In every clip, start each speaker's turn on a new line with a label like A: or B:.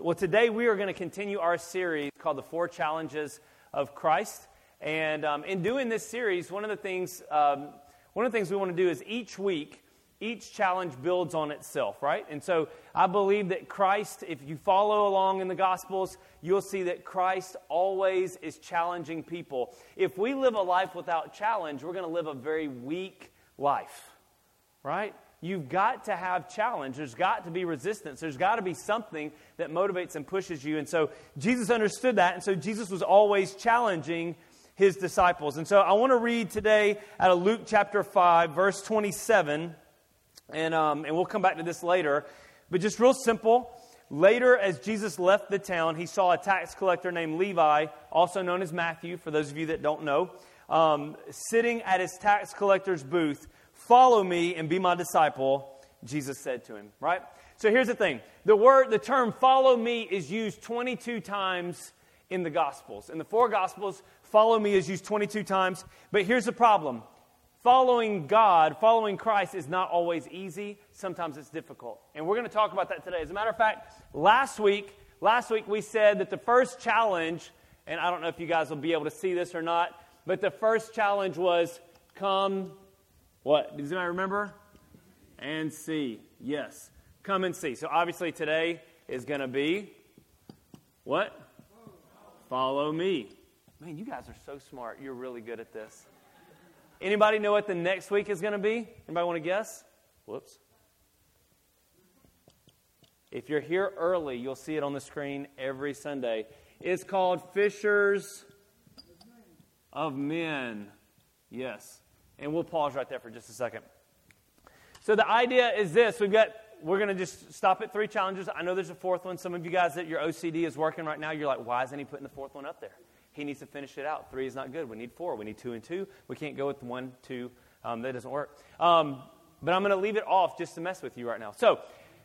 A: well, today we are going to continue our series called The Four Challenges of Christ. And um, in doing this series, one of the things um, one of the things we want to do is each week, each challenge builds on itself, right? And so I believe that Christ, if you follow along in the Gospels, you'll see that Christ always is challenging people. If we live a life without challenge, we're going to live a very weak life, right? You've got to have challenge. There's got to be resistance. There's got to be something that motivates and pushes you. And so Jesus understood that. And so Jesus was always challenging his disciples. And so I want to read today out of Luke chapter 5, verse 27. And, um, and we'll come back to this later. But just real simple. Later, as Jesus left the town, he saw a tax collector named Levi, also known as Matthew, for those of you that don't know, um, sitting at his tax collector's booth. Follow me and be my disciple, Jesus said to him, right? So here's the thing. The word, the term follow me is used 22 times in the Gospels. In the four Gospels, follow me is used 22 times. But here's the problem following God, following Christ is not always easy. Sometimes it's difficult. And we're going to talk about that today. As a matter of fact, last week, last week we said that the first challenge, and I don't know if you guys will be able to see this or not, but the first challenge was come what? Does anybody remember? And see. Yes. Come and see. So obviously today is going to be what? Follow me. Man, you guys are so smart. You're really good at this. Anybody know what the next week is going to be? Anybody want to guess? Whoops. If you're here early, you'll see it on the screen every Sunday. It's called Fishers of Men. Yes. And we'll pause right there for just a second. So the idea is this we've got we're going to just stop at three challenges. I know there's a fourth one. Some of you guys that your OCD is working right now, you're like, why isn't he putting the fourth one up there? He needs to finish it out. Three is not good. We need four. We need two and two. We can't go with one, two. Um, that doesn't work. Um, but I'm going to leave it off just to mess with you right now. So,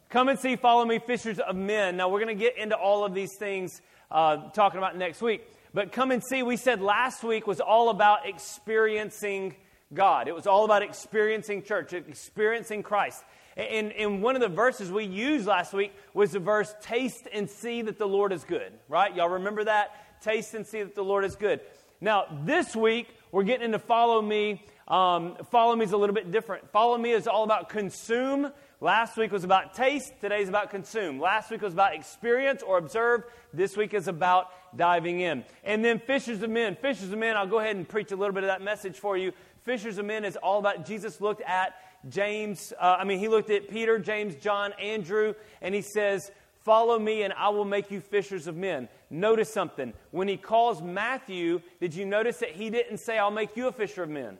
A: come and see, follow me, fishers of men. Now, we're going to get into all of these things uh, talking about next week. But come and see, we said last week was all about experiencing God. It was all about experiencing church, experiencing Christ. And, and one of the verses we used last week was the verse, taste and see that the Lord is good, right? Y'all remember that? Taste and see that the Lord is good. Now, this week, we're getting into follow me. Um, follow me is a little bit different. Follow me is all about consume. Last week was about taste. Today's about consume. Last week was about experience or observe. This week is about diving in. And then fishers of men. Fishers of men, I'll go ahead and preach a little bit of that message for you fishers of men is all about Jesus looked at James, uh, I mean, he looked at Peter, James, John, Andrew, and he says, Follow me, and I will make you fishers of men. Notice something. When he calls Matthew, did you notice that he didn't say, I'll make you a fisher of men?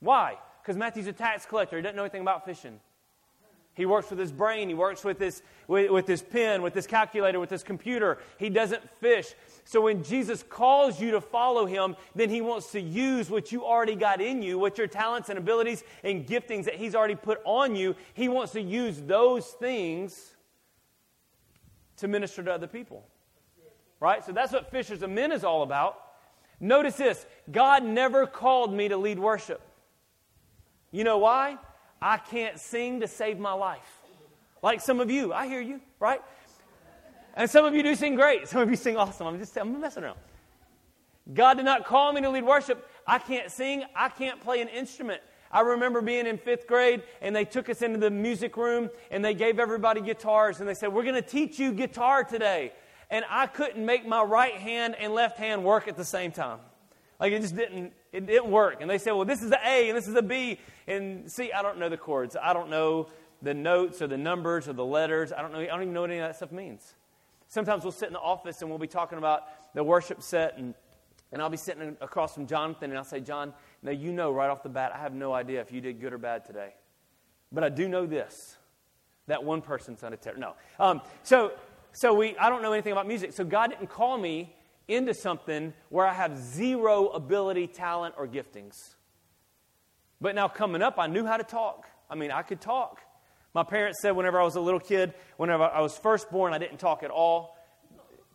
A: Why? Because Matthew's a tax collector. He doesn't know anything about fishing. He works with his brain. He works with his, with, with his pen, with his calculator, with his computer. He doesn't fish. So when Jesus calls you to follow him, then he wants to use what you already got in you, what your talents and abilities and giftings that he's already put on you. He wants to use those things to minister to other people. Right? So that's what Fishers of Men is all about. Notice this God never called me to lead worship. You know why? I can't sing to save my life. Like some of you, I hear you, right? And some of you do sing great. Some of you sing awesome. I'm just I'm messing around. God did not call me to lead worship. I can't sing. I can't play an instrument. I remember being in fifth grade and they took us into the music room and they gave everybody guitars and they said, We're going to teach you guitar today. And I couldn't make my right hand and left hand work at the same time. Like it just didn't, it didn't work. And they said, Well, this is an A and this is a B. And see, I don't know the chords. I don't know the notes or the numbers or the letters. I don't know. I don't even know what any of that stuff means. Sometimes we'll sit in the office and we'll be talking about the worship set, and, and I'll be sitting across from Jonathan, and I'll say, John, now you know right off the bat, I have no idea if you did good or bad today. But I do know this that one person sounded terrible. No. Um, so, so we, I don't know anything about music. So God didn't call me into something where I have zero ability, talent, or giftings. But now coming up, I knew how to talk. I mean, I could talk. My parents said whenever I was a little kid, whenever I was first born, I didn't talk at all.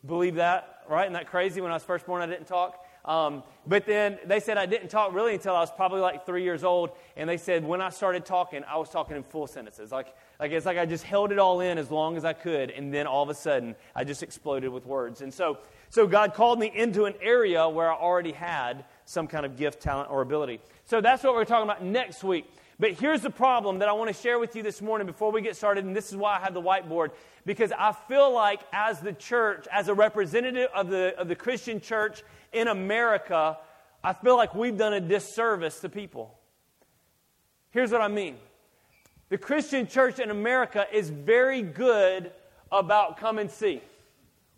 A: Believe that, right? Isn't that crazy? When I was first born, I didn't talk. Um, but then they said I didn't talk really until I was probably like three years old. And they said when I started talking, I was talking in full sentences. Like, like it's like I just held it all in as long as I could. And then all of a sudden, I just exploded with words. And so, so God called me into an area where I already had some kind of gift, talent, or ability. So that's what we're talking about next week. But here's the problem that I want to share with you this morning before we get started, and this is why I have the whiteboard, because I feel like as the church, as a representative of the, of the Christian church in America, I feel like we've done a disservice to people. Here's what I mean the Christian church in America is very good about come and see.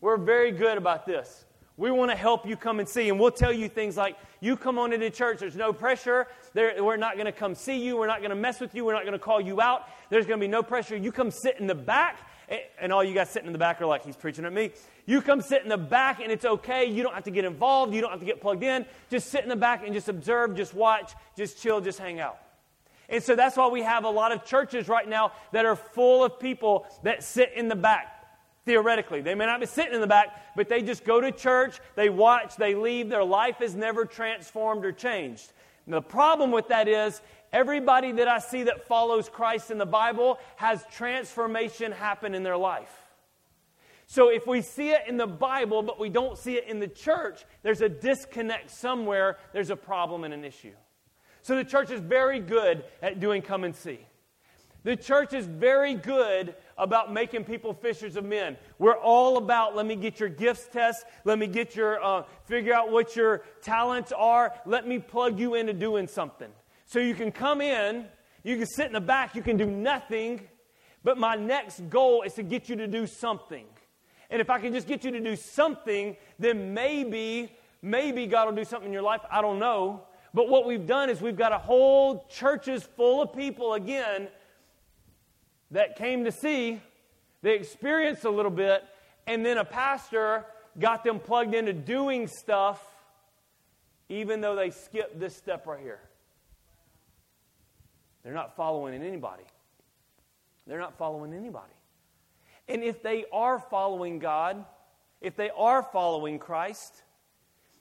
A: We're very good about this. We want to help you come and see. And we'll tell you things like, you come on into church, there's no pressure. There, we're not going to come see you. We're not going to mess with you. We're not going to call you out. There's going to be no pressure. You come sit in the back, and all you guys sitting in the back are like, he's preaching at me. You come sit in the back, and it's okay. You don't have to get involved. You don't have to get plugged in. Just sit in the back and just observe, just watch, just chill, just hang out. And so that's why we have a lot of churches right now that are full of people that sit in the back theoretically. They may not be sitting in the back, but they just go to church, they watch, they leave. Their life is never transformed or changed. The problem with that is everybody that I see that follows Christ in the Bible has transformation happen in their life. So if we see it in the Bible, but we don't see it in the church, there's a disconnect somewhere, there's a problem and an issue. So the church is very good at doing come and see. The church is very good about making people fishers of men. We're all about let me get your gifts test, let me get your uh, figure out what your talents are, let me plug you into doing something. So you can come in, you can sit in the back, you can do nothing, but my next goal is to get you to do something. And if I can just get you to do something, then maybe, maybe God will do something in your life. I don't know. But what we've done is we've got a whole churches full of people again that came to see, they experienced a little bit, and then a pastor got them plugged into doing stuff, even though they skipped this step right here. They're not following anybody. They're not following anybody. And if they are following God, if they are following Christ,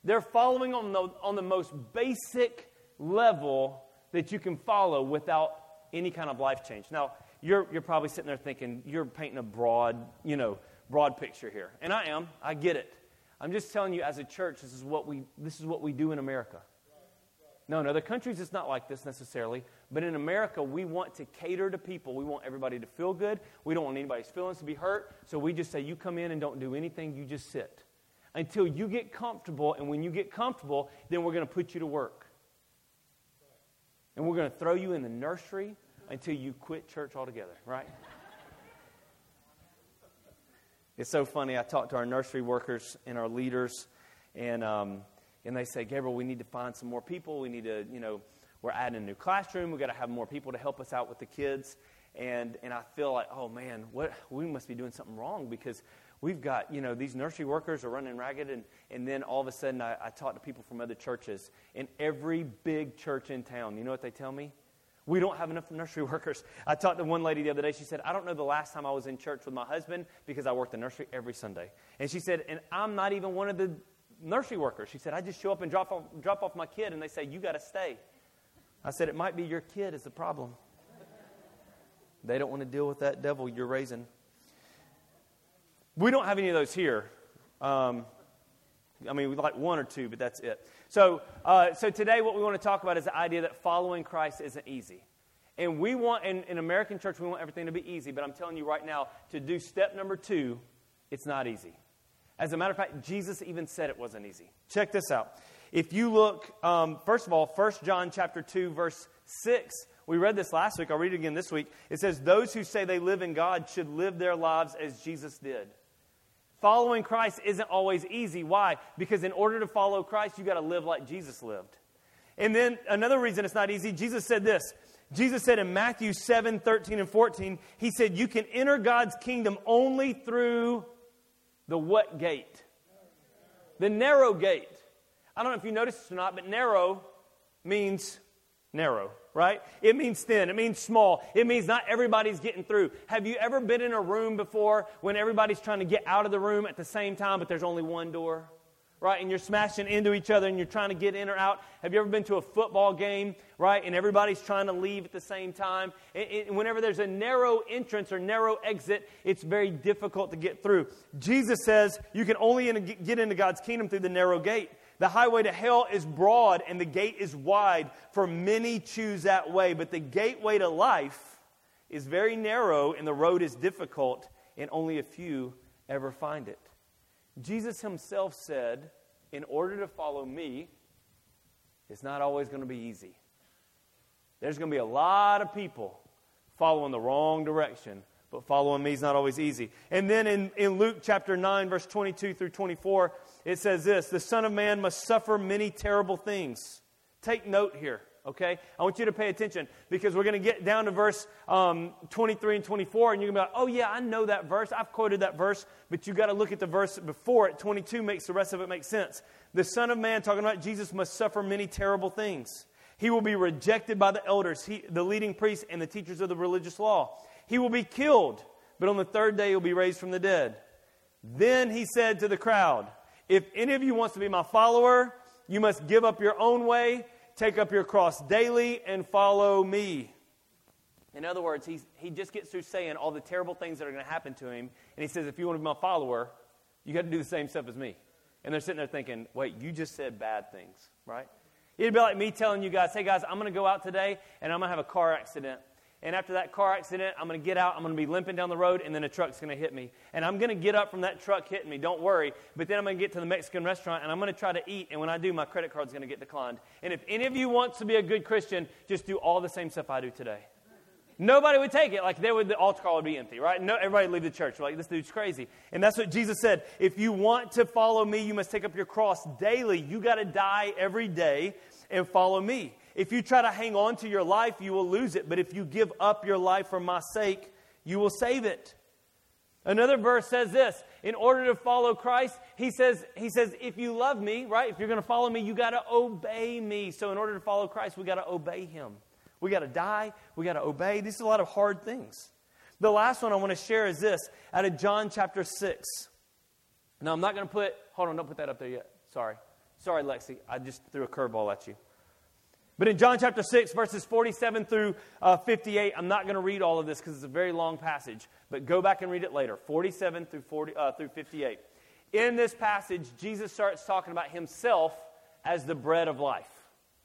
A: they're following on the, on the most basic level that you can follow without any kind of life change. Now, you're, you're probably sitting there thinking, you're painting a broad, you know, broad picture here. And I am. I get it. I'm just telling you, as a church, this is what we, this is what we do in America. No, in other countries, it's not like this necessarily. But in America, we want to cater to people. We want everybody to feel good. We don't want anybody's feelings to be hurt. So we just say, you come in and don't do anything, you just sit. Until you get comfortable. And when you get comfortable, then we're going to put you to work. And we're going to throw you in the nursery until you quit church altogether, right? it's so funny. I talk to our nursery workers and our leaders, and, um, and they say, Gabriel, we need to find some more people. We need to, you know, we're adding a new classroom. We've got to have more people to help us out with the kids. And, and I feel like, oh man, what, we must be doing something wrong because we've got, you know, these nursery workers are running ragged. And, and then all of a sudden, I, I talk to people from other churches. And every big church in town, you know what they tell me? We don't have enough nursery workers. I talked to one lady the other day. She said, I don't know the last time I was in church with my husband because I work the nursery every Sunday. And she said, and I'm not even one of the nursery workers. She said, I just show up and drop off, drop off my kid, and they say, You got to stay. I said, It might be your kid is the problem. They don't want to deal with that devil you're raising. We don't have any of those here. Um, I mean, we like one or two, but that's it. So, uh, so today, what we want to talk about is the idea that following Christ isn't easy. And we want, in, in American church, we want everything to be easy. But I'm telling you right now, to do step number two, it's not easy. As a matter of fact, Jesus even said it wasn't easy. Check this out. If you look, um, first of all, 1 John chapter 2, verse 6, we read this last week. I'll read it again this week. It says, Those who say they live in God should live their lives as Jesus did. Following Christ isn't always easy. Why? Because in order to follow Christ, you got to live like Jesus lived. And then another reason it's not easy, Jesus said this. Jesus said in Matthew 7 13 and 14, He said, You can enter God's kingdom only through the what gate? The narrow gate. I don't know if you noticed or not, but narrow means narrow right? It means thin. It means small. It means not everybody's getting through. Have you ever been in a room before when everybody's trying to get out of the room at the same time, but there's only one door? right? And you're smashing into each other and you're trying to get in or out. Have you ever been to a football game, right? And everybody's trying to leave at the same time. Whenever there's a narrow entrance or narrow exit, it's very difficult to get through. Jesus says you can only get into God's kingdom through the narrow gate. The highway to hell is broad and the gate is wide, for many choose that way. But the gateway to life is very narrow and the road is difficult, and only a few ever find it. Jesus himself said, in order to follow me, it's not always going to be easy. There's going to be a lot of people following the wrong direction, but following me is not always easy. And then in, in Luke chapter 9, verse 22 through 24, it says this The Son of Man must suffer many terrible things. Take note here okay? I want you to pay attention because we're going to get down to verse um, 23 and 24, and you're going to be like, oh, yeah, I know that verse. I've quoted that verse, but you've got to look at the verse before it. 22 makes the rest of it make sense. The Son of Man, talking about Jesus, must suffer many terrible things. He will be rejected by the elders, he, the leading priests, and the teachers of the religious law. He will be killed, but on the third day he'll be raised from the dead. Then he said to the crowd, If any of you wants to be my follower, you must give up your own way Take up your cross daily and follow me. In other words, he's, he just gets through saying all the terrible things that are going to happen to him. And he says, if you want to be my follower, you got to do the same stuff as me. And they're sitting there thinking, wait, you just said bad things, right? It'd be like me telling you guys, hey guys, I'm going to go out today and I'm going to have a car accident. And after that car accident, I'm going to get out, I'm going to be limping down the road, and then a truck's going to hit me. And I'm going to get up from that truck hitting me, don't worry. But then I'm going to get to the Mexican restaurant, and I'm going to try to eat. And when I do, my credit card's going to get declined. And if any of you wants to be a good Christian, just do all the same stuff I do today. Nobody would take it. Like they would, the altar call would be empty, right? No, everybody would leave the church. Like this dude's crazy. And that's what Jesus said. If you want to follow me, you must take up your cross daily. You got to die every day and follow me. If you try to hang on to your life, you will lose it. But if you give up your life for my sake, you will save it. Another verse says this in order to follow Christ, he says, he says, if you love me, right, if you're going to follow me, you got to obey me. So in order to follow Christ, we got to obey him. We got to die, we got to obey. These are a lot of hard things. The last one I want to share is this out of John chapter 6. Now, I'm not going to put, hold on, don't put that up there yet. Sorry. Sorry, Lexi. I just threw a curveball at you. But in John chapter 6, verses 47 through uh, 58, I'm not going to read all of this because it's a very long passage, but go back and read it later 47 through, 40, uh, through 58. In this passage, Jesus starts talking about himself as the bread of life,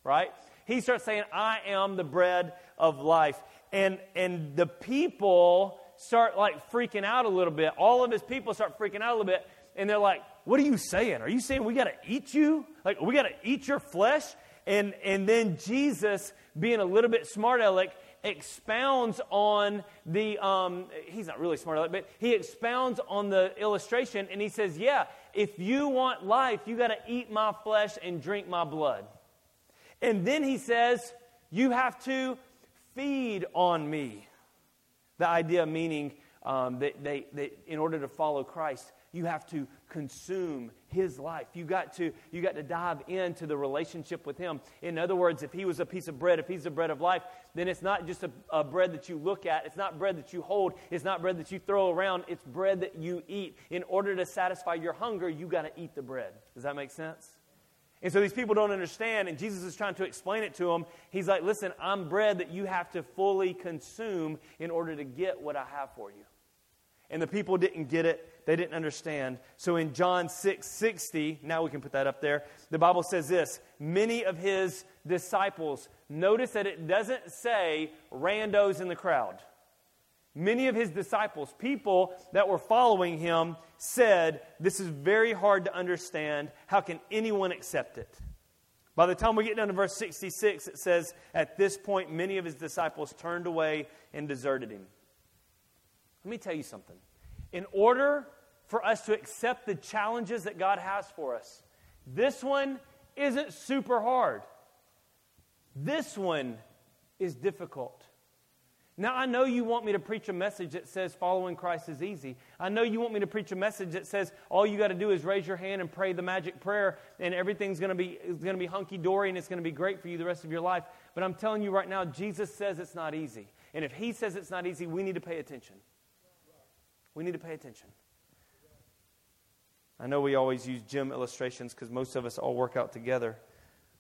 A: right? He starts saying, I am the bread of life. And, and the people start like freaking out a little bit. All of his people start freaking out a little bit. And they're like, What are you saying? Are you saying we got to eat you? Like, we got to eat your flesh? And, and then Jesus, being a little bit smart aleck, expounds on the, um, he's not really smart aleck, but he expounds on the illustration and he says, Yeah, if you want life, you got to eat my flesh and drink my blood. And then he says, You have to feed on me. The idea meaning um, that they, they, in order to follow Christ, you have to consume his life. You got to you got to dive into the relationship with him. In other words, if he was a piece of bread, if he's the bread of life, then it's not just a, a bread that you look at. It's not bread that you hold. It's not bread that you throw around. It's bread that you eat. In order to satisfy your hunger, you got to eat the bread. Does that make sense? And so these people don't understand, and Jesus is trying to explain it to them. He's like, listen, I'm bread that you have to fully consume in order to get what I have for you. And the people didn't get it they didn't understand. So in John 6 60, now we can put that up there, the Bible says this many of his disciples, notice that it doesn't say randos in the crowd. Many of his disciples, people that were following him, said, This is very hard to understand. How can anyone accept it? By the time we get down to verse 66, it says, At this point, many of his disciples turned away and deserted him. Let me tell you something. In order for us to accept the challenges that God has for us. This one isn't super hard. This one is difficult. Now, I know you want me to preach a message that says following Christ is easy. I know you want me to preach a message that says all you got to do is raise your hand and pray the magic prayer and everything's going to be, going to be hunky dory and it's going to be great for you the rest of your life. But I'm telling you right now, Jesus says it's not easy. And if He says it's not easy, we need to pay attention. We need to pay attention. I know we always use gym illustrations because most of us all work out together.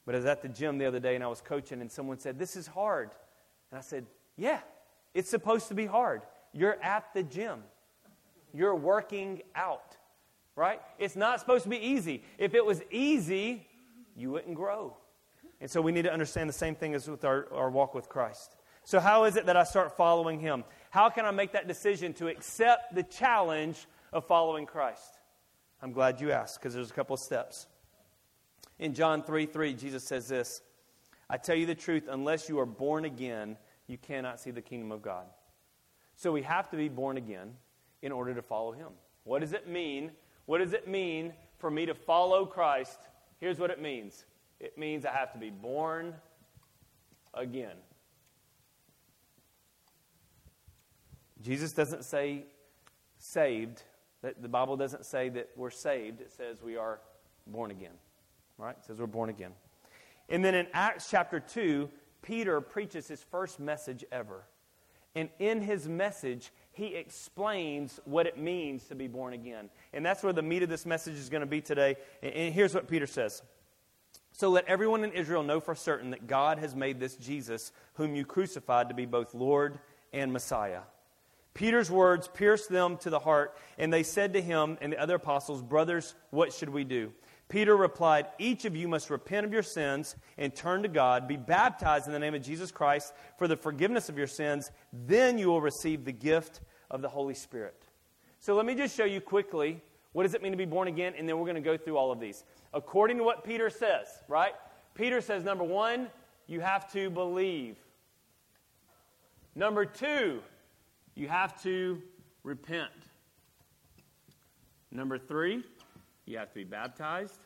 A: But I was at the gym the other day and I was coaching, and someone said, This is hard. And I said, Yeah, it's supposed to be hard. You're at the gym, you're working out, right? It's not supposed to be easy. If it was easy, you wouldn't grow. And so we need to understand the same thing as with our, our walk with Christ. So, how is it that I start following Him? How can I make that decision to accept the challenge of following Christ? I'm glad you asked because there's a couple of steps. In John 3 3, Jesus says this I tell you the truth, unless you are born again, you cannot see the kingdom of God. So we have to be born again in order to follow him. What does it mean? What does it mean for me to follow Christ? Here's what it means it means I have to be born again. Jesus doesn't say saved. The Bible doesn't say that we're saved. It says we are born again. Right? It says we're born again. And then in Acts chapter 2, Peter preaches his first message ever. And in his message, he explains what it means to be born again. And that's where the meat of this message is going to be today. And here's what Peter says So let everyone in Israel know for certain that God has made this Jesus, whom you crucified, to be both Lord and Messiah. Peter's words pierced them to the heart, and they said to him and the other apostles, Brothers, what should we do? Peter replied, Each of you must repent of your sins and turn to God, be baptized in the name of Jesus Christ for the forgiveness of your sins. Then you will receive the gift of the Holy Spirit. So let me just show you quickly what does it mean to be born again, and then we're going to go through all of these. According to what Peter says, right? Peter says, number one, you have to believe. Number two, you have to repent. Number three, you have to be baptized.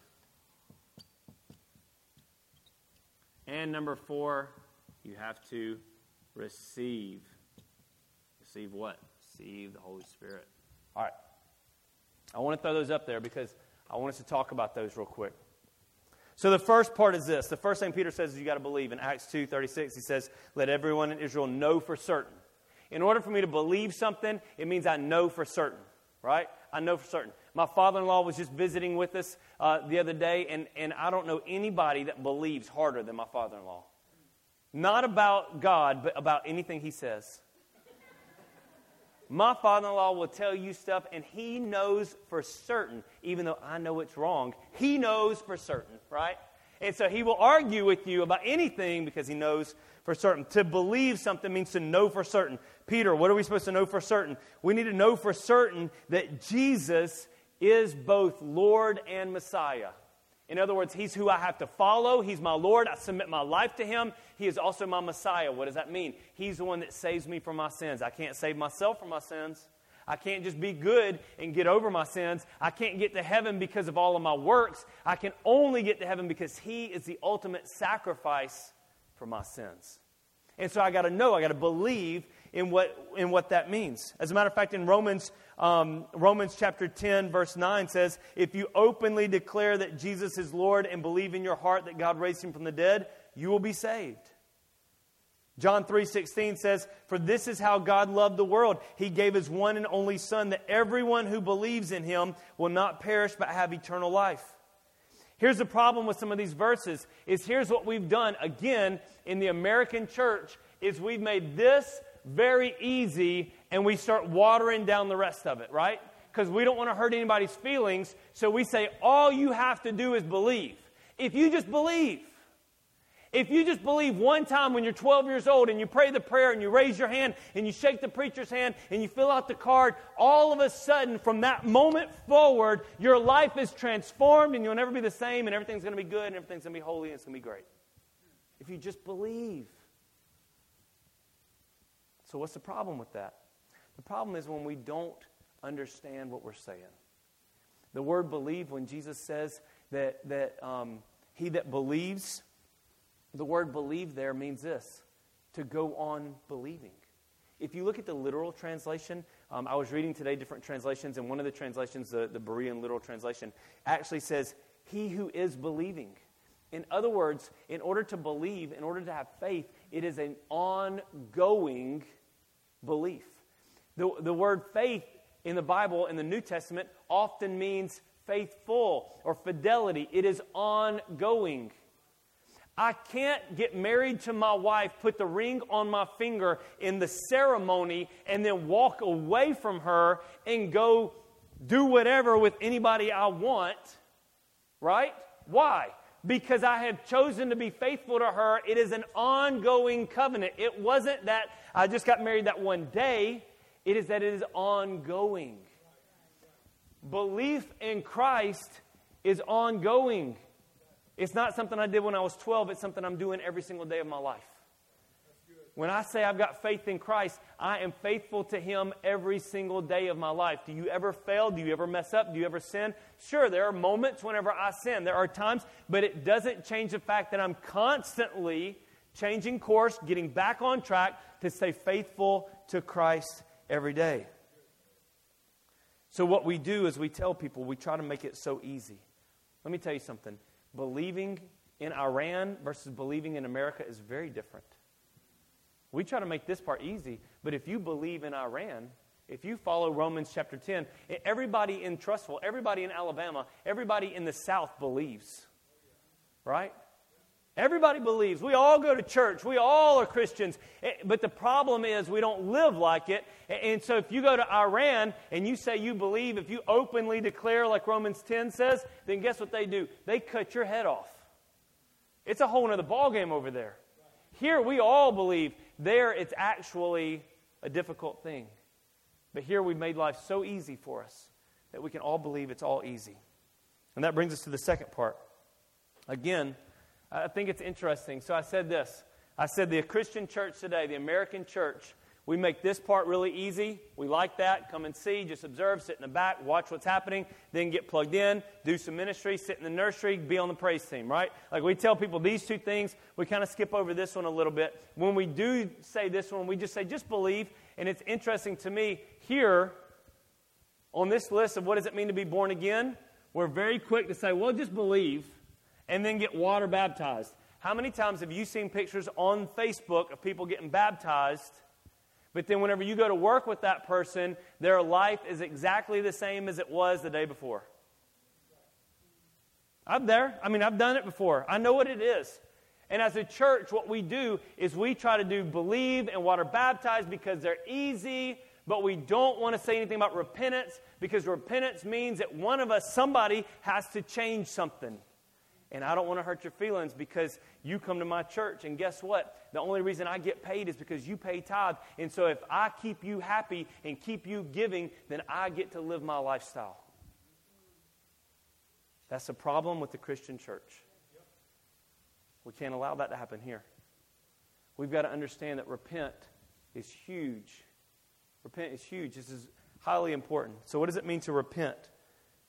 A: And number four, you have to receive. Receive what? Receive the Holy Spirit. All right. I want to throw those up there because I want us to talk about those real quick. So the first part is this. The first thing Peter says is you got to believe. In Acts 2:36, he says, "Let everyone in Israel know for certain." In order for me to believe something, it means I know for certain, right? I know for certain. My father in law was just visiting with us uh, the other day, and, and I don't know anybody that believes harder than my father in law. Not about God, but about anything he says. My father in law will tell you stuff, and he knows for certain, even though I know it's wrong, he knows for certain, right? And so he will argue with you about anything because he knows for certain. To believe something means to know for certain. Peter, what are we supposed to know for certain? We need to know for certain that Jesus is both Lord and Messiah. In other words, He's who I have to follow. He's my Lord. I submit my life to Him. He is also my Messiah. What does that mean? He's the one that saves me from my sins. I can't save myself from my sins. I can't just be good and get over my sins. I can't get to heaven because of all of my works. I can only get to heaven because He is the ultimate sacrifice for my sins. And so I got to know, I got to believe in what, in what that means. As a matter of fact, in Romans, um, Romans chapter 10, verse 9 says, If you openly declare that Jesus is Lord and believe in your heart that God raised him from the dead, you will be saved. John 3:16 says, "For this is how God loved the world. He gave his one and only son that everyone who believes in him will not perish but have eternal life." Here's the problem with some of these verses is here's what we've done again in the American church is we've made this very easy and we start watering down the rest of it, right? Because we don't want to hurt anybody's feelings, so we say all you have to do is believe. If you just believe, if you just believe one time when you're 12 years old and you pray the prayer and you raise your hand and you shake the preacher's hand and you fill out the card, all of a sudden, from that moment forward, your life is transformed and you'll never be the same and everything's going to be good and everything's going to be holy and it's going to be great. If you just believe. So, what's the problem with that? The problem is when we don't understand what we're saying. The word believe, when Jesus says that, that um, he that believes, the word believe there means this to go on believing. If you look at the literal translation, um, I was reading today different translations, and one of the translations, the, the Berean literal translation, actually says, He who is believing. In other words, in order to believe, in order to have faith, it is an ongoing belief. The, the word faith in the Bible, in the New Testament, often means faithful or fidelity. It is ongoing. I can't get married to my wife, put the ring on my finger in the ceremony, and then walk away from her and go do whatever with anybody I want. Right? Why? Because I have chosen to be faithful to her. It is an ongoing covenant. It wasn't that I just got married that one day, it is that it is ongoing. Belief in Christ is ongoing. It's not something I did when I was 12, it's something I'm doing every single day of my life. When I say I've got faith in Christ, I am faithful to Him every single day of my life. Do you ever fail? Do you ever mess up? Do you ever sin? Sure, there are moments whenever I sin. There are times, but it doesn't change the fact that I'm constantly changing course, getting back on track to stay faithful to Christ every day. So, what we do is we tell people, we try to make it so easy. Let me tell you something believing in Iran versus believing in America is very different. We try to make this part easy, but if you believe in Iran, if you follow Romans chapter 10, everybody in Trussville, everybody in Alabama, everybody in the South believes. Right? Everybody believes. We all go to church. We all are Christians. But the problem is we don't live like it. And so if you go to Iran and you say you believe, if you openly declare like Romans 10 says, then guess what they do? They cut your head off. It's a whole other ballgame over there. Here we all believe. There it's actually a difficult thing. But here we've made life so easy for us that we can all believe it's all easy. And that brings us to the second part. Again, I think it's interesting. So I said this I said the Christian church today, the American church, we make this part really easy. We like that. Come and see, just observe, sit in the back, watch what's happening, then get plugged in, do some ministry, sit in the nursery, be on the praise team, right? Like we tell people these two things, we kind of skip over this one a little bit. When we do say this one, we just say, just believe. And it's interesting to me here on this list of what does it mean to be born again, we're very quick to say, well, just believe and then get water baptized. How many times have you seen pictures on Facebook of people getting baptized? But then, whenever you go to work with that person, their life is exactly the same as it was the day before. I'm there. I mean, I've done it before. I know what it is. And as a church, what we do is we try to do believe and water baptized because they're easy, but we don't want to say anything about repentance because repentance means that one of us, somebody, has to change something. And I don't want to hurt your feelings because you come to my church, and guess what? The only reason I get paid is because you pay tithe. And so if I keep you happy and keep you giving, then I get to live my lifestyle. That's the problem with the Christian church. We can't allow that to happen here. We've got to understand that repent is huge. Repent is huge. This is highly important. So, what does it mean to repent?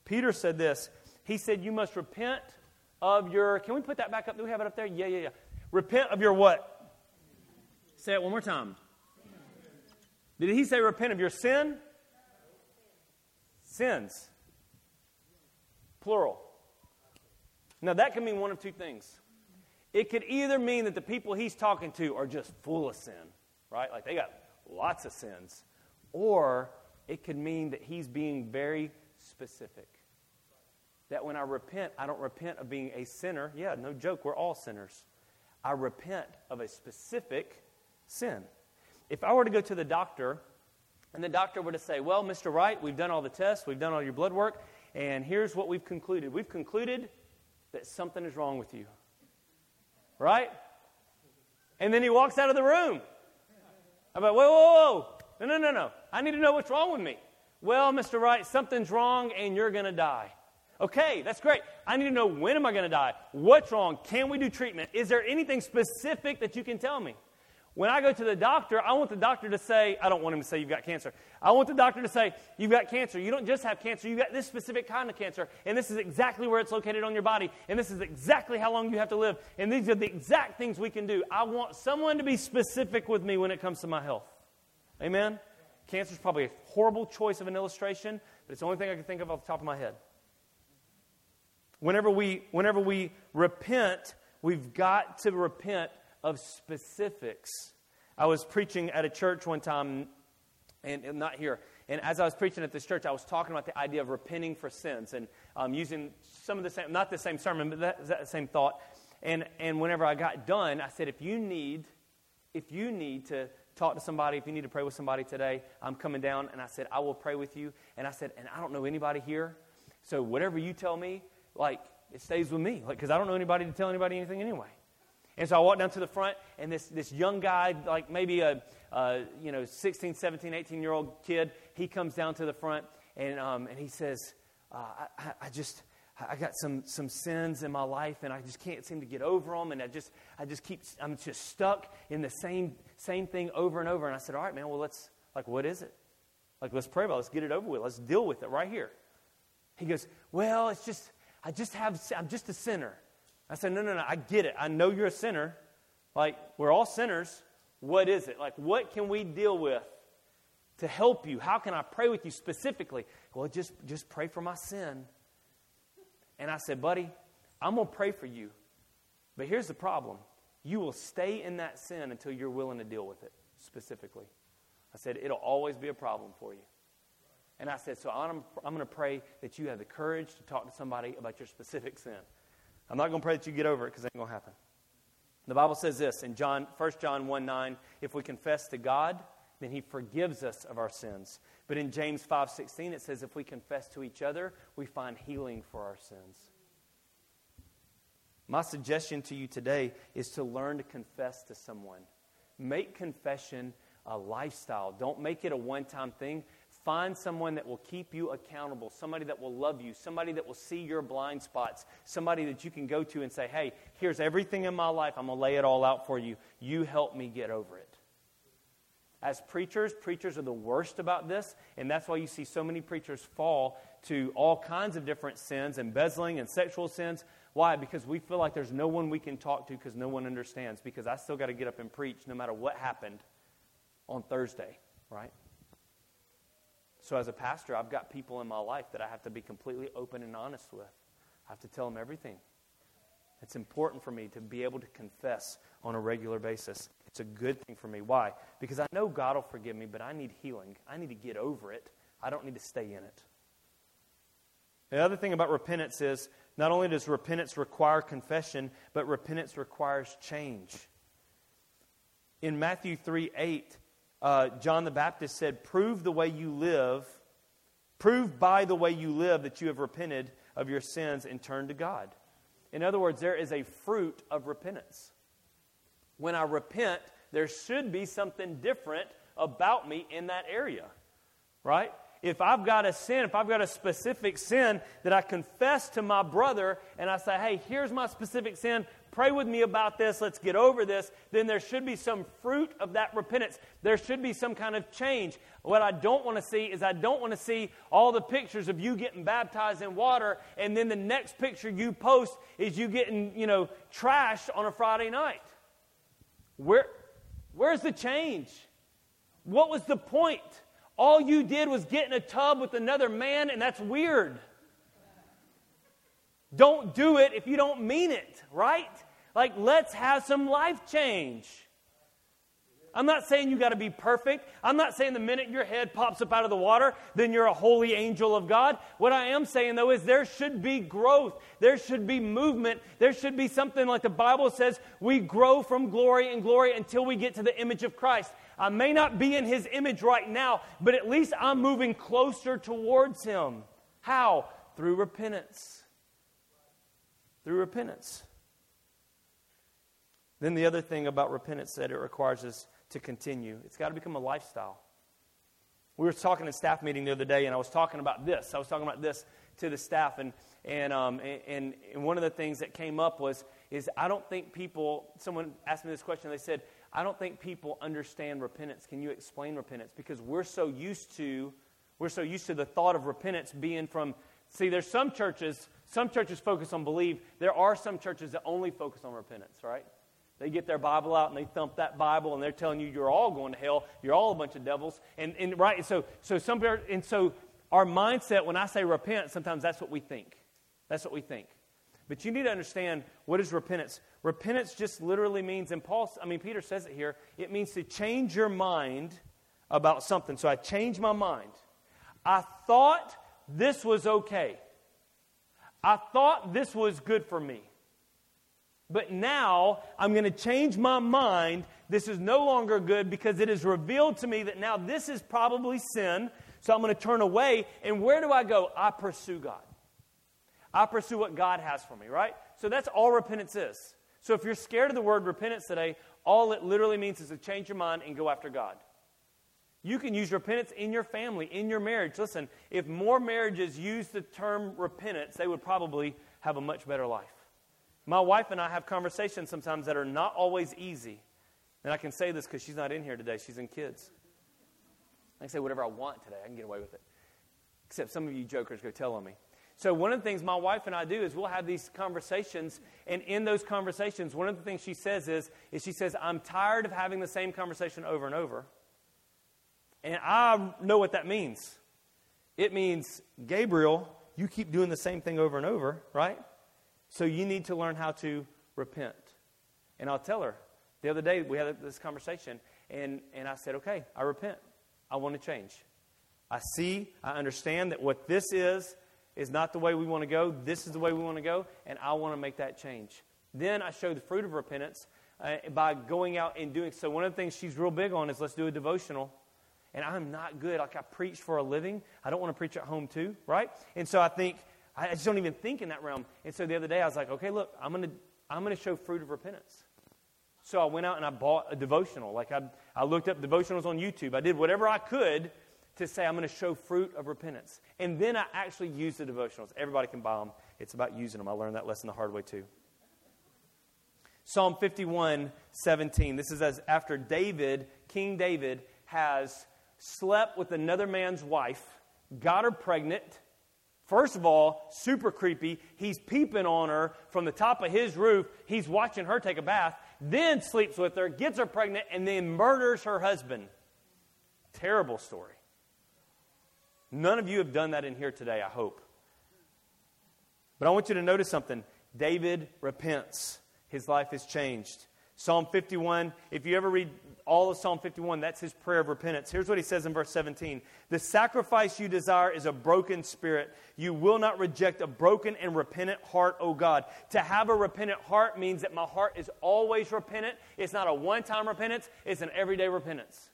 A: Peter said this. He said, You must repent of your, can we put that back up? Do we have it up there? Yeah, yeah, yeah. Repent of your what? Say it one more time. Did he say repent of your sin? Sins. Plural. Now, that can mean one of two things. It could either mean that the people he's talking to are just full of sin, right? Like they got lots of sins. Or it could mean that he's being very specific that when I repent, I don't repent of being a sinner. Yeah, no joke, we're all sinners. I repent of a specific sin. If I were to go to the doctor and the doctor were to say, Well, Mr. Wright, we've done all the tests, we've done all your blood work, and here's what we've concluded. We've concluded that something is wrong with you. Right? And then he walks out of the room. I'm like, whoa, whoa, whoa. No, no, no, no. I need to know what's wrong with me. Well, Mr. Wright, something's wrong and you're going to die. Okay, that's great. I need to know when am I going to die? What's wrong? Can we do treatment? Is there anything specific that you can tell me? When I go to the doctor, I want the doctor to say, I don't want him to say you've got cancer. I want the doctor to say, you've got cancer. You don't just have cancer, you've got this specific kind of cancer. And this is exactly where it's located on your body. And this is exactly how long you have to live. And these are the exact things we can do. I want someone to be specific with me when it comes to my health. Amen? Cancer is probably a horrible choice of an illustration, but it's the only thing I can think of off the top of my head. Whenever we, whenever we repent, we've got to repent of specifics. I was preaching at a church one time, and, and not here, And as I was preaching at this church, I was talking about the idea of repenting for sins and um, using some of the same, not the same sermon, but that, that same thought. And, and whenever I got done, I said, if you need, if you need to talk to somebody, if you need to pray with somebody today, I'm coming down. And I said, I will pray with you. And I said, and I don't know anybody here. So whatever you tell me, like, it stays with me. Like, because I don't know anybody to tell anybody anything anyway. And so I walked down to the front, and this, this young guy, like maybe a, a you know 16, 17, 18 year old kid, he comes down to the front, and, um, and he says, uh, I, I just, I got some, some sins in my life, and I just can't seem to get over them, and I just, I just keep, I'm just stuck in the same, same thing over and over. And I said, all right, man, well, let's, like, what is it? Like, let's pray about it. Let's get it over with. Let's deal with it right here. He goes, well, it's just, I just have, I'm just a sinner. I said, no, no, no, I get it. I know you're a sinner. Like, we're all sinners. What is it? Like, what can we deal with to help you? How can I pray with you specifically? Well, just, just pray for my sin. And I said, buddy, I'm going to pray for you. But here's the problem you will stay in that sin until you're willing to deal with it specifically. I said, it'll always be a problem for you. And I said, so I'm, I'm going to pray that you have the courage to talk to somebody about your specific sin. I'm not going to pray that you get over it because it ain't going to happen. The Bible says this in John, 1 John 1 9, if we confess to God, then he forgives us of our sins. But in James 5 16, it says if we confess to each other, we find healing for our sins. My suggestion to you today is to learn to confess to someone. Make confession a lifestyle. Don't make it a one time thing. Find someone that will keep you accountable, somebody that will love you, somebody that will see your blind spots, somebody that you can go to and say, hey, here's everything in my life. I'm going to lay it all out for you. You help me get over it. As preachers, preachers are the worst about this, and that's why you see so many preachers fall to all kinds of different sins, embezzling and sexual sins. Why? Because we feel like there's no one we can talk to because no one understands, because I still got to get up and preach no matter what happened on Thursday, right? So, as a pastor, I've got people in my life that I have to be completely open and honest with. I have to tell them everything. It's important for me to be able to confess on a regular basis. It's a good thing for me. Why? Because I know God will forgive me, but I need healing. I need to get over it. I don't need to stay in it. The other thing about repentance is not only does repentance require confession, but repentance requires change. In Matthew 3 8, uh, John the Baptist said, Prove the way you live, prove by the way you live that you have repented of your sins and turned to God. In other words, there is a fruit of repentance. When I repent, there should be something different about me in that area, right? If I've got a sin, if I've got a specific sin that I confess to my brother and I say, hey, here's my specific sin, pray with me about this, let's get over this, then there should be some fruit of that repentance. There should be some kind of change. What I don't want to see is I don't want to see all the pictures of you getting baptized in water, and then the next picture you post is you getting, you know, trashed on a Friday night. Where, where's the change? What was the point? All you did was get in a tub with another man, and that's weird. Don't do it if you don't mean it, right? Like, let's have some life change. I'm not saying you got to be perfect. I'm not saying the minute your head pops up out of the water, then you're a holy angel of God. What I am saying, though, is there should be growth. There should be movement. There should be something like the Bible says we grow from glory and glory until we get to the image of Christ. I may not be in his image right now, but at least I'm moving closer towards him. How? Through repentance. Through repentance. Then the other thing about repentance that it requires us to continue. It's got to become a lifestyle. We were talking in staff meeting the other day, and I was talking about this. I was talking about this to the staff, and and um, and, and one of the things that came up was is I don't think people. Someone asked me this question. They said, I don't think people understand repentance. Can you explain repentance? Because we're so used to we're so used to the thought of repentance being from. See, there's some churches. Some churches focus on believe. There are some churches that only focus on repentance, right? They get their Bible out and they thump that Bible and they're telling you you're all going to hell. You're all a bunch of devils. And, and right, so so some and so our mindset when I say repent, sometimes that's what we think. That's what we think. But you need to understand what is repentance. Repentance just literally means, and Paul, I mean Peter says it here. It means to change your mind about something. So I changed my mind. I thought this was okay. I thought this was good for me. But now I'm going to change my mind. This is no longer good because it is revealed to me that now this is probably sin. So I'm going to turn away. And where do I go? I pursue God. I pursue what God has for me, right? So that's all repentance is. So if you're scared of the word repentance today, all it literally means is to change your mind and go after God. You can use repentance in your family, in your marriage. Listen, if more marriages use the term repentance, they would probably have a much better life. My wife and I have conversations sometimes that are not always easy. And I can say this because she's not in here today, she's in kids. I can say whatever I want today, I can get away with it. Except some of you jokers go tell on me. So, one of the things my wife and I do is we'll have these conversations, and in those conversations, one of the things she says is, is she says, I'm tired of having the same conversation over and over. And I know what that means. It means, Gabriel, you keep doing the same thing over and over, right? So you need to learn how to repent. And I'll tell her. The other day, we had this conversation, and, and I said, okay, I repent. I want to change. I see, I understand that what this is, is not the way we want to go. This is the way we want to go, and I want to make that change. Then I show the fruit of repentance uh, by going out and doing so. One of the things she's real big on is let's do a devotional. And I'm not good. Like I preach for a living. I don't want to preach at home too, right? And so I think I just don't even think in that realm. And so the other day I was like, okay, look, I'm to I'm to show fruit of repentance. So I went out and I bought a devotional. Like I, I looked up devotionals on YouTube. I did whatever I could to say I'm to show fruit of repentance. And then I actually used the devotionals. Everybody can buy them. It's about using them. I learned that lesson the hard way too. Psalm 51, 17. This is as after David, King David, has slept with another man's wife, got her pregnant, First of all, super creepy. He's peeping on her from the top of his roof. He's watching her take a bath, then sleeps with her, gets her pregnant, and then murders her husband. Terrible story. None of you have done that in here today, I hope. But I want you to notice something. David repents, his life is changed. Psalm 51, if you ever read all of Psalm 51, that's his prayer of repentance. Here's what he says in verse 17 The sacrifice you desire is a broken spirit. You will not reject a broken and repentant heart, O God. To have a repentant heart means that my heart is always repentant. It's not a one time repentance, it's an everyday repentance.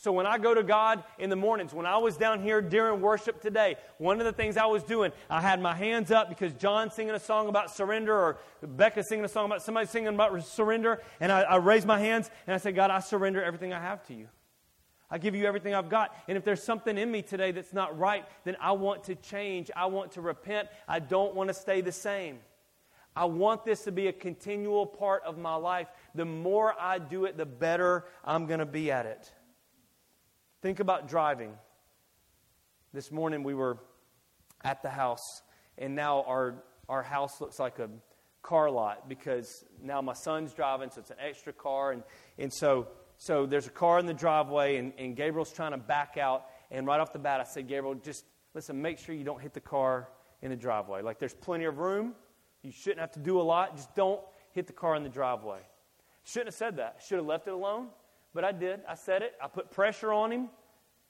A: So when I go to God in the mornings, when I was down here during worship today, one of the things I was doing, I had my hands up because John's singing a song about surrender or Becca singing a song about somebody singing about surrender. And I, I raised my hands and I said, God, I surrender everything I have to you. I give you everything I've got. And if there's something in me today that's not right, then I want to change. I want to repent. I don't want to stay the same. I want this to be a continual part of my life. The more I do it, the better I'm going to be at it. Think about driving. This morning we were at the house, and now our, our house looks like a car lot because now my son's driving, so it's an extra car. And, and so, so there's a car in the driveway, and, and Gabriel's trying to back out. And right off the bat, I said, Gabriel, just listen, make sure you don't hit the car in the driveway. Like there's plenty of room. You shouldn't have to do a lot. Just don't hit the car in the driveway. Shouldn't have said that. Should have left it alone. But I did. I said it. I put pressure on him.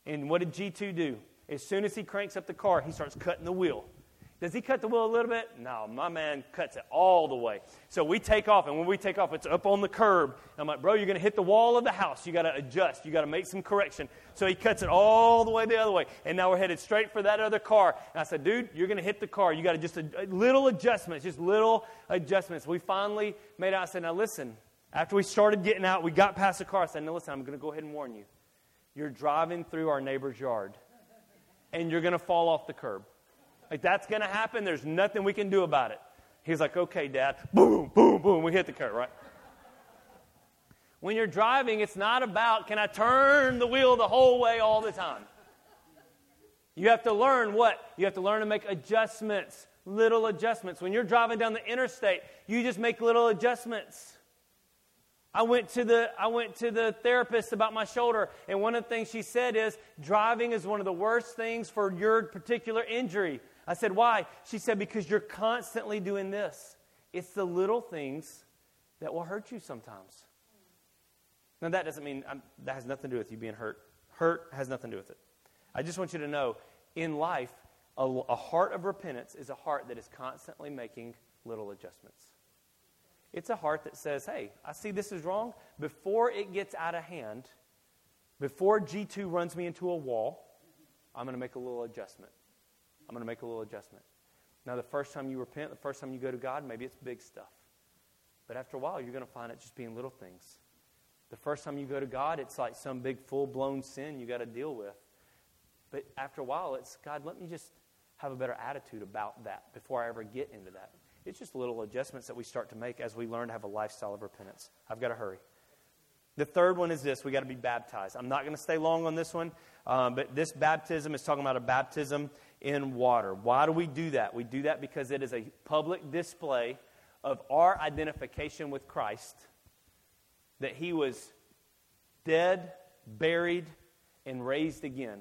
A: And what did G2 do? As soon as he cranks up the car, he starts cutting the wheel. Does he cut the wheel a little bit? No, my man cuts it all the way. So we take off, and when we take off, it's up on the curb. I'm like, bro, you're going to hit the wall of the house. You got to adjust. You got to make some correction. So he cuts it all the way the other way, and now we're headed straight for that other car. And I said, dude, you're going to hit the car. You got to just a, little adjustments, just little adjustments. We finally made out. I said, now listen. After we started getting out, we got past the car. I said, now listen, I'm going to go ahead and warn you. You're driving through our neighbor's yard, and you're going to fall off the curb. Like, that's going to happen. There's nothing we can do about it. He's like, okay, Dad. Boom, boom, boom. We hit the curb, right? When you're driving, it's not about can I turn the wheel the whole way all the time. You have to learn what? You have to learn to make adjustments, little adjustments. When you're driving down the interstate, you just make little adjustments. I went to the I went to the therapist about my shoulder, and one of the things she said is driving is one of the worst things for your particular injury. I said, "Why?" She said, "Because you're constantly doing this. It's the little things that will hurt you sometimes." Now that doesn't mean I'm, that has nothing to do with you being hurt. Hurt has nothing to do with it. I just want you to know in life, a, a heart of repentance is a heart that is constantly making little adjustments. It's a heart that says, hey, I see this is wrong. Before it gets out of hand, before G2 runs me into a wall, I'm going to make a little adjustment. I'm going to make a little adjustment. Now, the first time you repent, the first time you go to God, maybe it's big stuff. But after a while, you're going to find it just being little things. The first time you go to God, it's like some big full blown sin you got to deal with. But after a while, it's God, let me just have a better attitude about that before I ever get into that. It's just little adjustments that we start to make as we learn to have a lifestyle of repentance. I've got to hurry. The third one is this we got to be baptized. I'm not going to stay long on this one, um, but this baptism is talking about a baptism in water. Why do we do that? We do that because it is a public display of our identification with Christ that he was dead, buried, and raised again.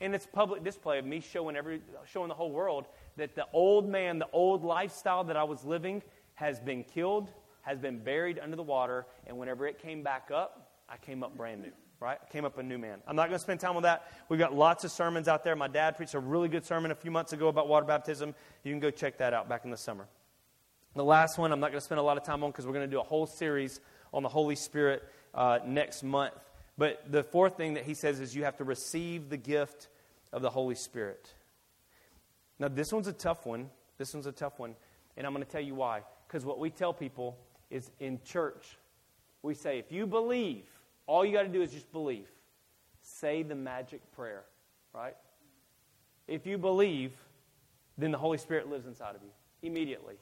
A: And it's public display of me showing every showing the whole world that the old man, the old lifestyle that I was living has been killed, has been buried under the water, and whenever it came back up, I came up brand new. Right? I came up a new man. I'm not going to spend time on that. We've got lots of sermons out there. My dad preached a really good sermon a few months ago about water baptism. You can go check that out back in the summer. The last one I'm not going to spend a lot of time on because we're going to do a whole series on the Holy Spirit uh, next month. But the fourth thing that he says is you have to receive the gift of the Holy Spirit. Now, this one's a tough one. This one's a tough one. And I'm going to tell you why. Because what we tell people is in church, we say, if you believe, all you got to do is just believe. Say the magic prayer, right? If you believe, then the Holy Spirit lives inside of you immediately.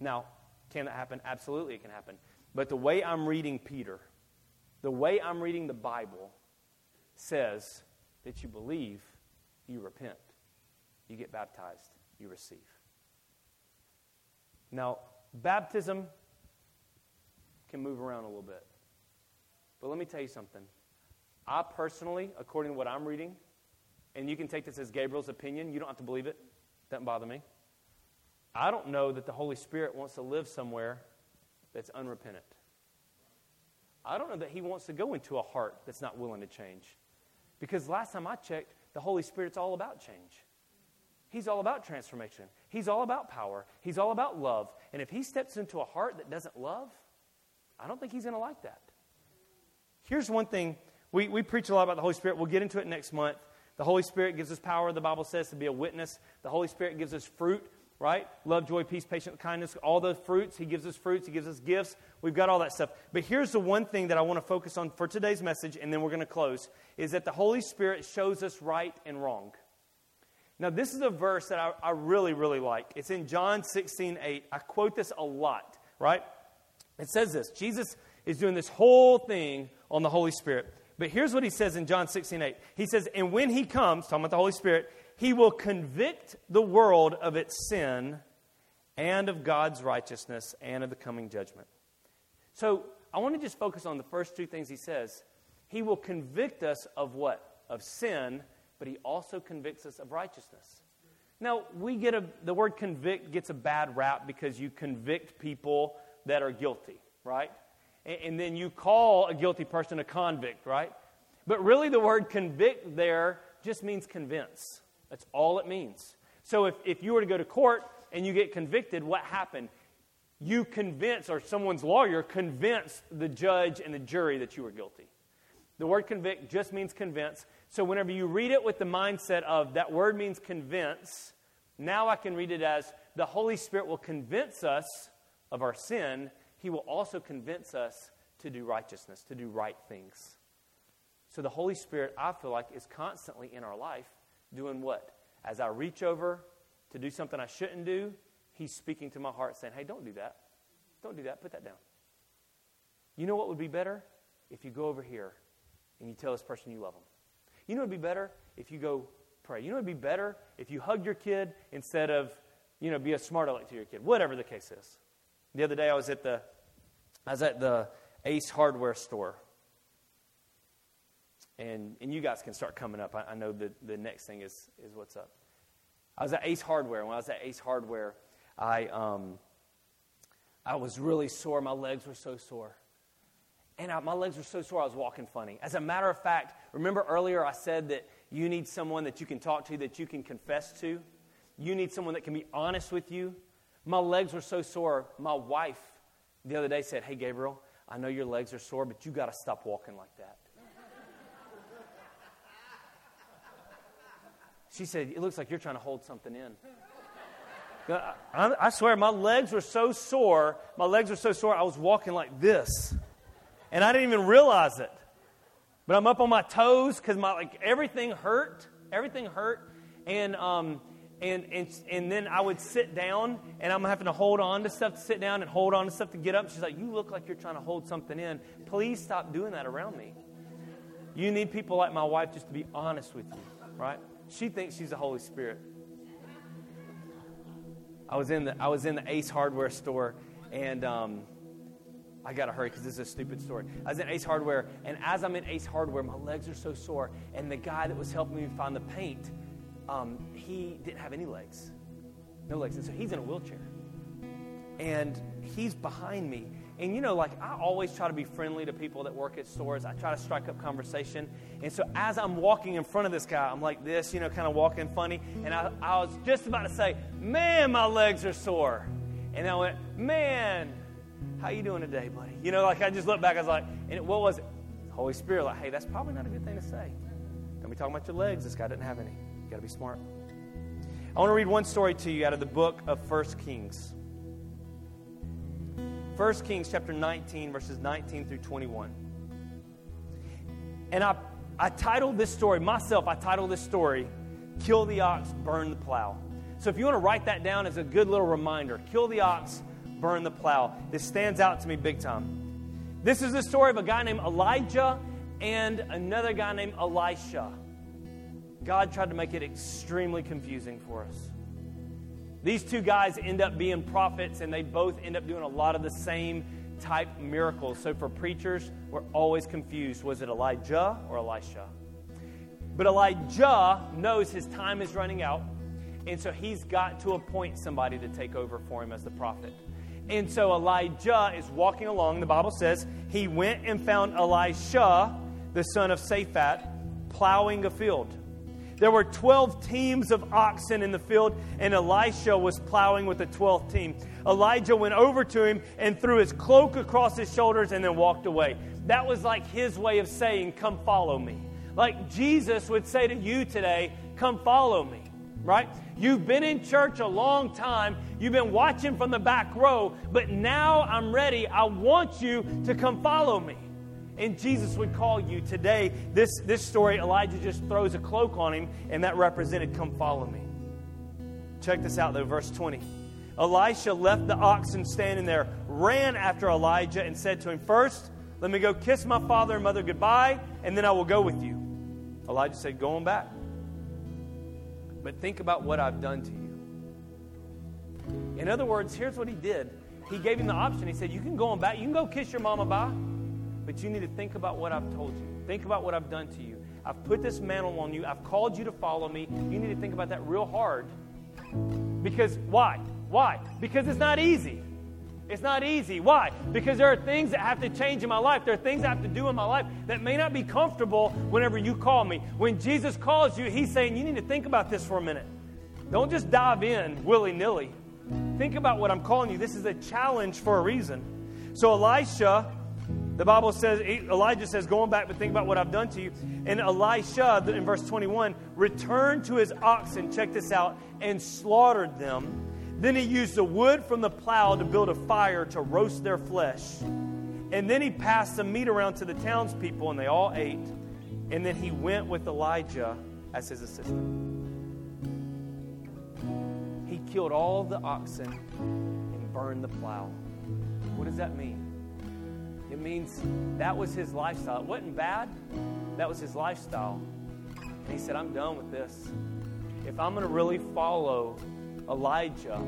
A: Now, can that happen? Absolutely, it can happen. But the way I'm reading Peter, the way I'm reading the Bible, says that you believe, you repent, you get baptized, you receive. Now, baptism can move around a little bit. But let me tell you something. I personally, according to what I'm reading, and you can take this as Gabriel's opinion, you don't have to believe it, doesn't bother me. I don't know that the Holy Spirit wants to live somewhere that's unrepentant. I don't know that He wants to go into a heart that's not willing to change. Because last time I checked, the Holy Spirit's all about change. He's all about transformation. He's all about power. He's all about love. And if He steps into a heart that doesn't love, I don't think He's going to like that. Here's one thing we, we preach a lot about the Holy Spirit. We'll get into it next month. The Holy Spirit gives us power, the Bible says, to be a witness. The Holy Spirit gives us fruit right? Love, joy, peace, patience, kindness, all the fruits. He gives us fruits, He gives us gifts. We've got all that stuff. But here's the one thing that I want to focus on for today's message, and then we're going to close, is that the Holy Spirit shows us right and wrong. Now, this is a verse that I, I really, really like. It's in John 16, 8. I quote this a lot, right? It says this Jesus is doing this whole thing on the Holy Spirit. But here's what he says in John 16, 8. He says, And when he comes, talking about the Holy Spirit, he will convict the world of its sin and of God's righteousness and of the coming judgment. So I want to just focus on the first two things he says. He will convict us of what? Of sin, but he also convicts us of righteousness. Now, we get a, the word convict gets a bad rap because you convict people that are guilty, right? And, and then you call a guilty person a convict, right? But really, the word convict there just means convince. That's all it means. So if, if you were to go to court and you get convicted, what happened? You convince, or someone's lawyer convinced the judge and the jury that you were guilty. The word convict just means convince. So whenever you read it with the mindset of that word means convince, now I can read it as the Holy Spirit will convince us of our sin. He will also convince us to do righteousness, to do right things. So the Holy Spirit, I feel like, is constantly in our life doing what? As I reach over to do something I shouldn't do, He's speaking to my heart saying, hey, don't do that. Don't do that. Put that down. You know what would be better? If you go over here and you tell this person you love them. You know what would be better? If you go pray. You know what would be better? If you hug your kid instead of, you know, be a smart aleck to your kid. Whatever the case is. The other day I was at the I was at the Ace Hardware store and, and you guys can start coming up. I, I know the, the next thing is, is what's up. I was at Ace Hardware. When I was at Ace Hardware, I, um, I was really sore. My legs were so sore. And I, my legs were so sore, I was walking funny. As a matter of fact, remember earlier I said that you need someone that you can talk to, that you can confess to? You need someone that can be honest with you. My legs were so sore. My wife the other day said, Hey, Gabriel, I know your legs are sore, but you got to stop walking like that. She said, It looks like you're trying to hold something in. I, swear, my legs were so sore. My legs were so sore, I was walking like this. And I didn't even realize it. But I'm up on my toes because my like everything hurt. Everything hurt. And um, and, and, and then I would sit down, and I'm having to hold on to stuff to sit down and hold on to stuff to get up. She's like, You look like you're trying to hold something in. Please stop doing that around me. You need people like my wife just to be honest with you, right? She thinks she's the Holy Spirit. I was in the, I was in the Ace Hardware store, and um, I got to hurry because this is a stupid story. I was in Ace Hardware, and as I'm in Ace Hardware, my legs are so sore, and the guy that was helping me find the paint, um, he didn't have any legs. No legs. And so he's in a wheelchair. And he's behind me. And you know, like I always try to be friendly to people that work at stores. I try to strike up conversation. And so as I'm walking in front of this guy, I'm like this, you know, kind of walking funny. And I, I was just about to say, man, my legs are sore. And I went, man, how you doing today, buddy? You know, like I just looked back, I was like, and what was it? Holy Spirit, like, hey, that's probably not a good thing to say. Don't be talking about your legs. This guy didn't have any You got to be smart. I want to read one story to you out of the book of First Kings. 1 Kings chapter 19, verses 19 through 21. And I, I titled this story, myself, I titled this story, Kill the Ox, Burn the Plow. So if you want to write that down as a good little reminder, kill the ox, burn the plow. This stands out to me big time. This is the story of a guy named Elijah and another guy named Elisha. God tried to make it extremely confusing for us. These two guys end up being prophets, and they both end up doing a lot of the same type miracles. So for preachers, we're always confused. Was it Elijah or Elisha? But Elijah knows his time is running out, and so he's got to appoint somebody to take over for him as the prophet. And so Elijah is walking along. The Bible says he went and found Elisha, the son of Shaphat, plowing a field. There were 12 teams of oxen in the field, and Elisha was plowing with the 12th team. Elijah went over to him and threw his cloak across his shoulders and then walked away. That was like his way of saying, Come follow me. Like Jesus would say to you today, Come follow me, right? You've been in church a long time. You've been watching from the back row, but now I'm ready. I want you to come follow me and Jesus would call you today. This, this story, Elijah just throws a cloak on him, and that represented, Come follow me. Check this out, though, verse 20. Elisha left the oxen standing there, ran after Elijah, and said to him, First, let me go kiss my father and mother goodbye, and then I will go with you. Elijah said, Go on back. But think about what I've done to you. In other words, here's what he did. He gave him the option. He said, You can go on back. You can go kiss your mama bye. But you need to think about what I've told you. Think about what I've done to you. I've put this mantle on you. I've called you to follow me. You need to think about that real hard. Because why? Why? Because it's not easy. It's not easy. Why? Because there are things that have to change in my life. There are things I have to do in my life that may not be comfortable whenever you call me. When Jesus calls you, he's saying, You need to think about this for a minute. Don't just dive in willy nilly. Think about what I'm calling you. This is a challenge for a reason. So Elisha the Bible says, Elijah says, going back, but think about what I've done to you. And Elisha, in verse 21, returned to his oxen, check this out, and slaughtered them. Then he used the wood from the plow to build a fire to roast their flesh. And then he passed some meat around to the townspeople, and they all ate. And then he went with Elijah as his assistant. He killed all the oxen and burned the plow. What does that mean? It means that was his lifestyle. It wasn't bad, that was his lifestyle. And he said, I'm done with this. If I'm going to really follow Elijah,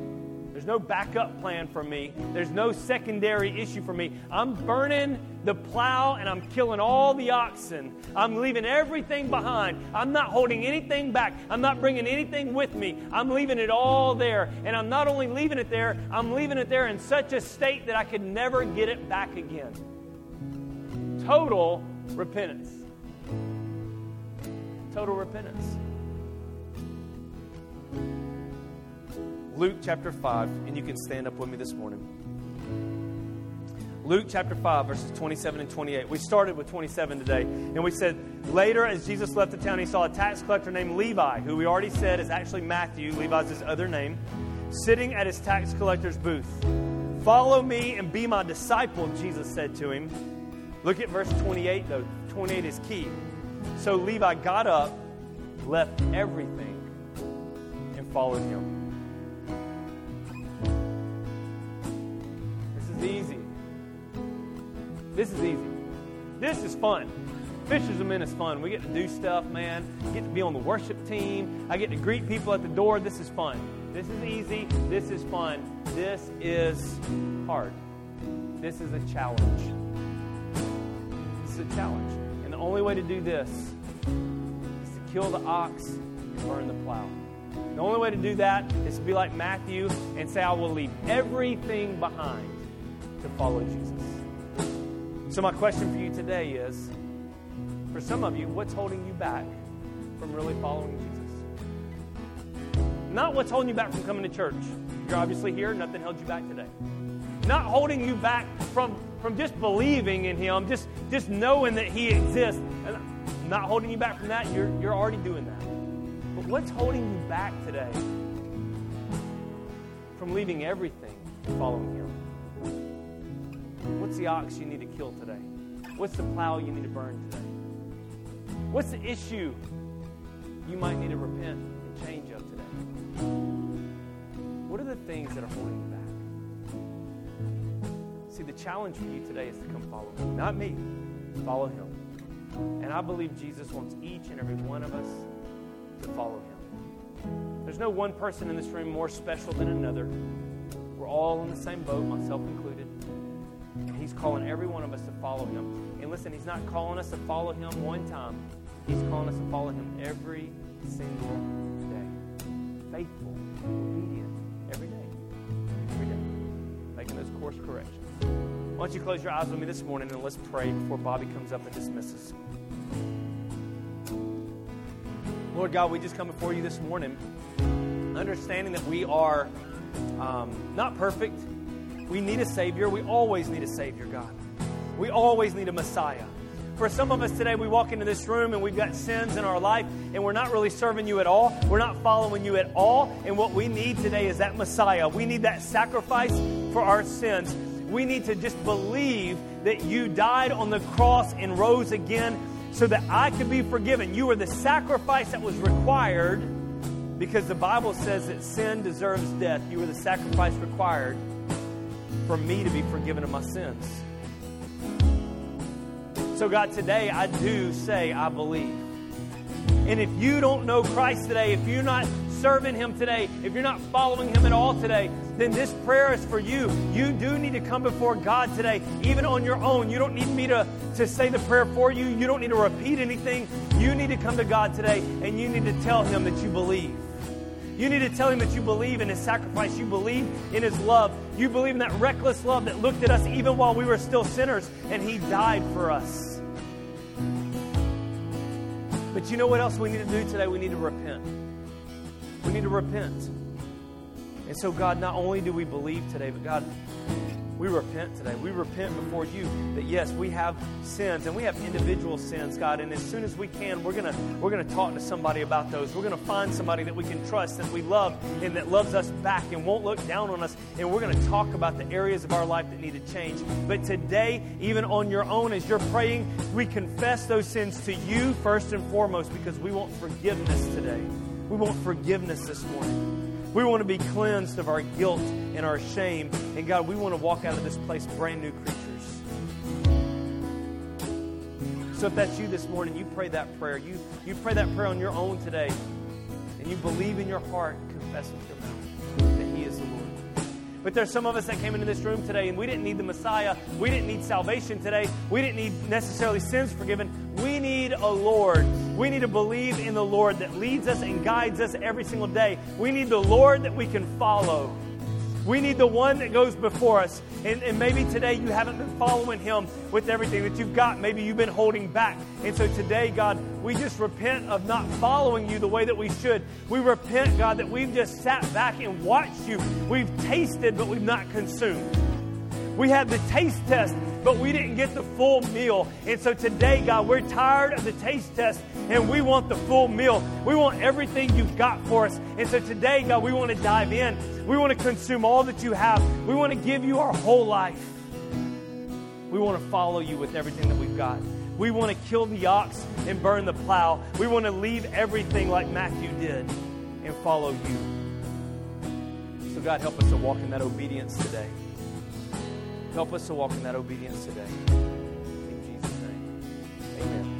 A: there's no backup plan for me. There's no secondary issue for me. I'm burning the plow and I'm killing all the oxen. I'm leaving everything behind. I'm not holding anything back. I'm not bringing anything with me. I'm leaving it all there. And I'm not only leaving it there, I'm leaving it there in such a state that I could never get it back again. Total repentance. Total repentance. Luke chapter 5, and you can stand up with me this morning. Luke chapter 5, verses 27 and 28. We started with 27 today, and we said, Later, as Jesus left the town, he saw a tax collector named Levi, who we already said is actually Matthew. Levi's his other name, sitting at his tax collector's booth. Follow me and be my disciple, Jesus said to him. Look at verse 28, though. 28 is key. So Levi got up, left everything, and followed him. This is easy. This is easy. This is fun. Fishers of Men is fun. We get to do stuff, man. Get to be on the worship team. I get to greet people at the door. This is fun. This is easy. This is fun. This is hard. This is a challenge. Is a challenge. And the only way to do this is to kill the ox and burn the plow. The only way to do that is to be like Matthew and say, I will leave everything behind to follow Jesus. So, my question for you today is for some of you, what's holding you back from really following Jesus? Not what's holding you back from coming to church. You're obviously here, nothing held you back today. Not holding you back from, from just believing in Him, just, just knowing that He exists. And not holding you back from that, you're, you're already doing that. But what's holding you back today from leaving everything and following Him? What's the ox you need to kill today? What's the plow you need to burn today? What's the issue you might need to repent and change of today? What are the things that are holding you back? See, the challenge for you today is to come follow him. Not me, follow him. And I believe Jesus wants each and every one of us to follow him. There's no one person in this room more special than another. We're all in the same boat, myself included. He's calling every one of us to follow him. And listen, he's not calling us to follow him one time. He's calling us to follow him every single day. Faithful, obedient, every day. Every day. Making those course corrections. Why don't you close your eyes with me this morning and let's pray before Bobby comes up and dismisses. Lord God, we just come before you this morning, understanding that we are um, not perfect we need a Savior. We always need a Savior, God. We always need a Messiah. For some of us today, we walk into this room and we've got sins in our life and we're not really serving you at all. We're not following you at all. And what we need today is that Messiah. We need that sacrifice for our sins. We need to just believe that you died on the cross and rose again so that I could be forgiven. You were the sacrifice that was required because the Bible says that sin deserves death. You were the sacrifice required for me to be forgiven of my sins. So, God, today I do say I believe. And if you don't know Christ today, if you're not serving Him today, if you're not following Him at all today, then this prayer is for you. You do need to come before God today, even on your own. You don't need me to, to say the prayer for you. You don't need to repeat anything. You need to come to God today and you need to tell Him that you believe. You need to tell him that you believe in his sacrifice. You believe in his love. You believe in that reckless love that looked at us even while we were still sinners and he died for us. But you know what else we need to do today? We need to repent. We need to repent. And so, God, not only do we believe today, but God, we repent today. We repent before you that yes, we have sins and we have individual sins, God. And as soon as we can, we're gonna we're gonna talk to somebody about those. We're gonna find somebody that we can trust, that we love, and that loves us back and won't look down on us. And we're gonna talk about the areas of our life that need to change. But today, even on your own, as you're praying, we confess those sins to you first and foremost because we want forgiveness today. We want forgiveness this morning. We want to be cleansed of our guilt and our shame. And God, we want to walk out of this place brand new creatures. So if that's you this morning, you pray that prayer. You, you pray that prayer on your own today. And you believe in your heart confess with your mouth that He is the Lord. But there's some of us that came into this room today and we didn't need the Messiah. We didn't need salvation today. We didn't need necessarily sins forgiven. We need a Lord. We need to believe in the Lord that leads us and guides us every single day. We need the Lord that we can follow. We need the one that goes before us. And, and maybe today you haven't been following him with everything that you've got. Maybe you've been holding back. And so today, God, we just repent of not following you the way that we should. We repent, God, that we've just sat back and watched you. We've tasted, but we've not consumed. We had the taste test, but we didn't get the full meal. And so today, God, we're tired of the taste test and we want the full meal. We want everything you've got for us. And so today, God, we want to dive in. We want to consume all that you have. We want to give you our whole life. We want to follow you with everything that we've got. We want to kill the ox and burn the plow. We want to leave everything like Matthew did and follow you. So, God, help us to walk in that obedience today. Help us to walk in that obedience today. In Jesus' name, amen.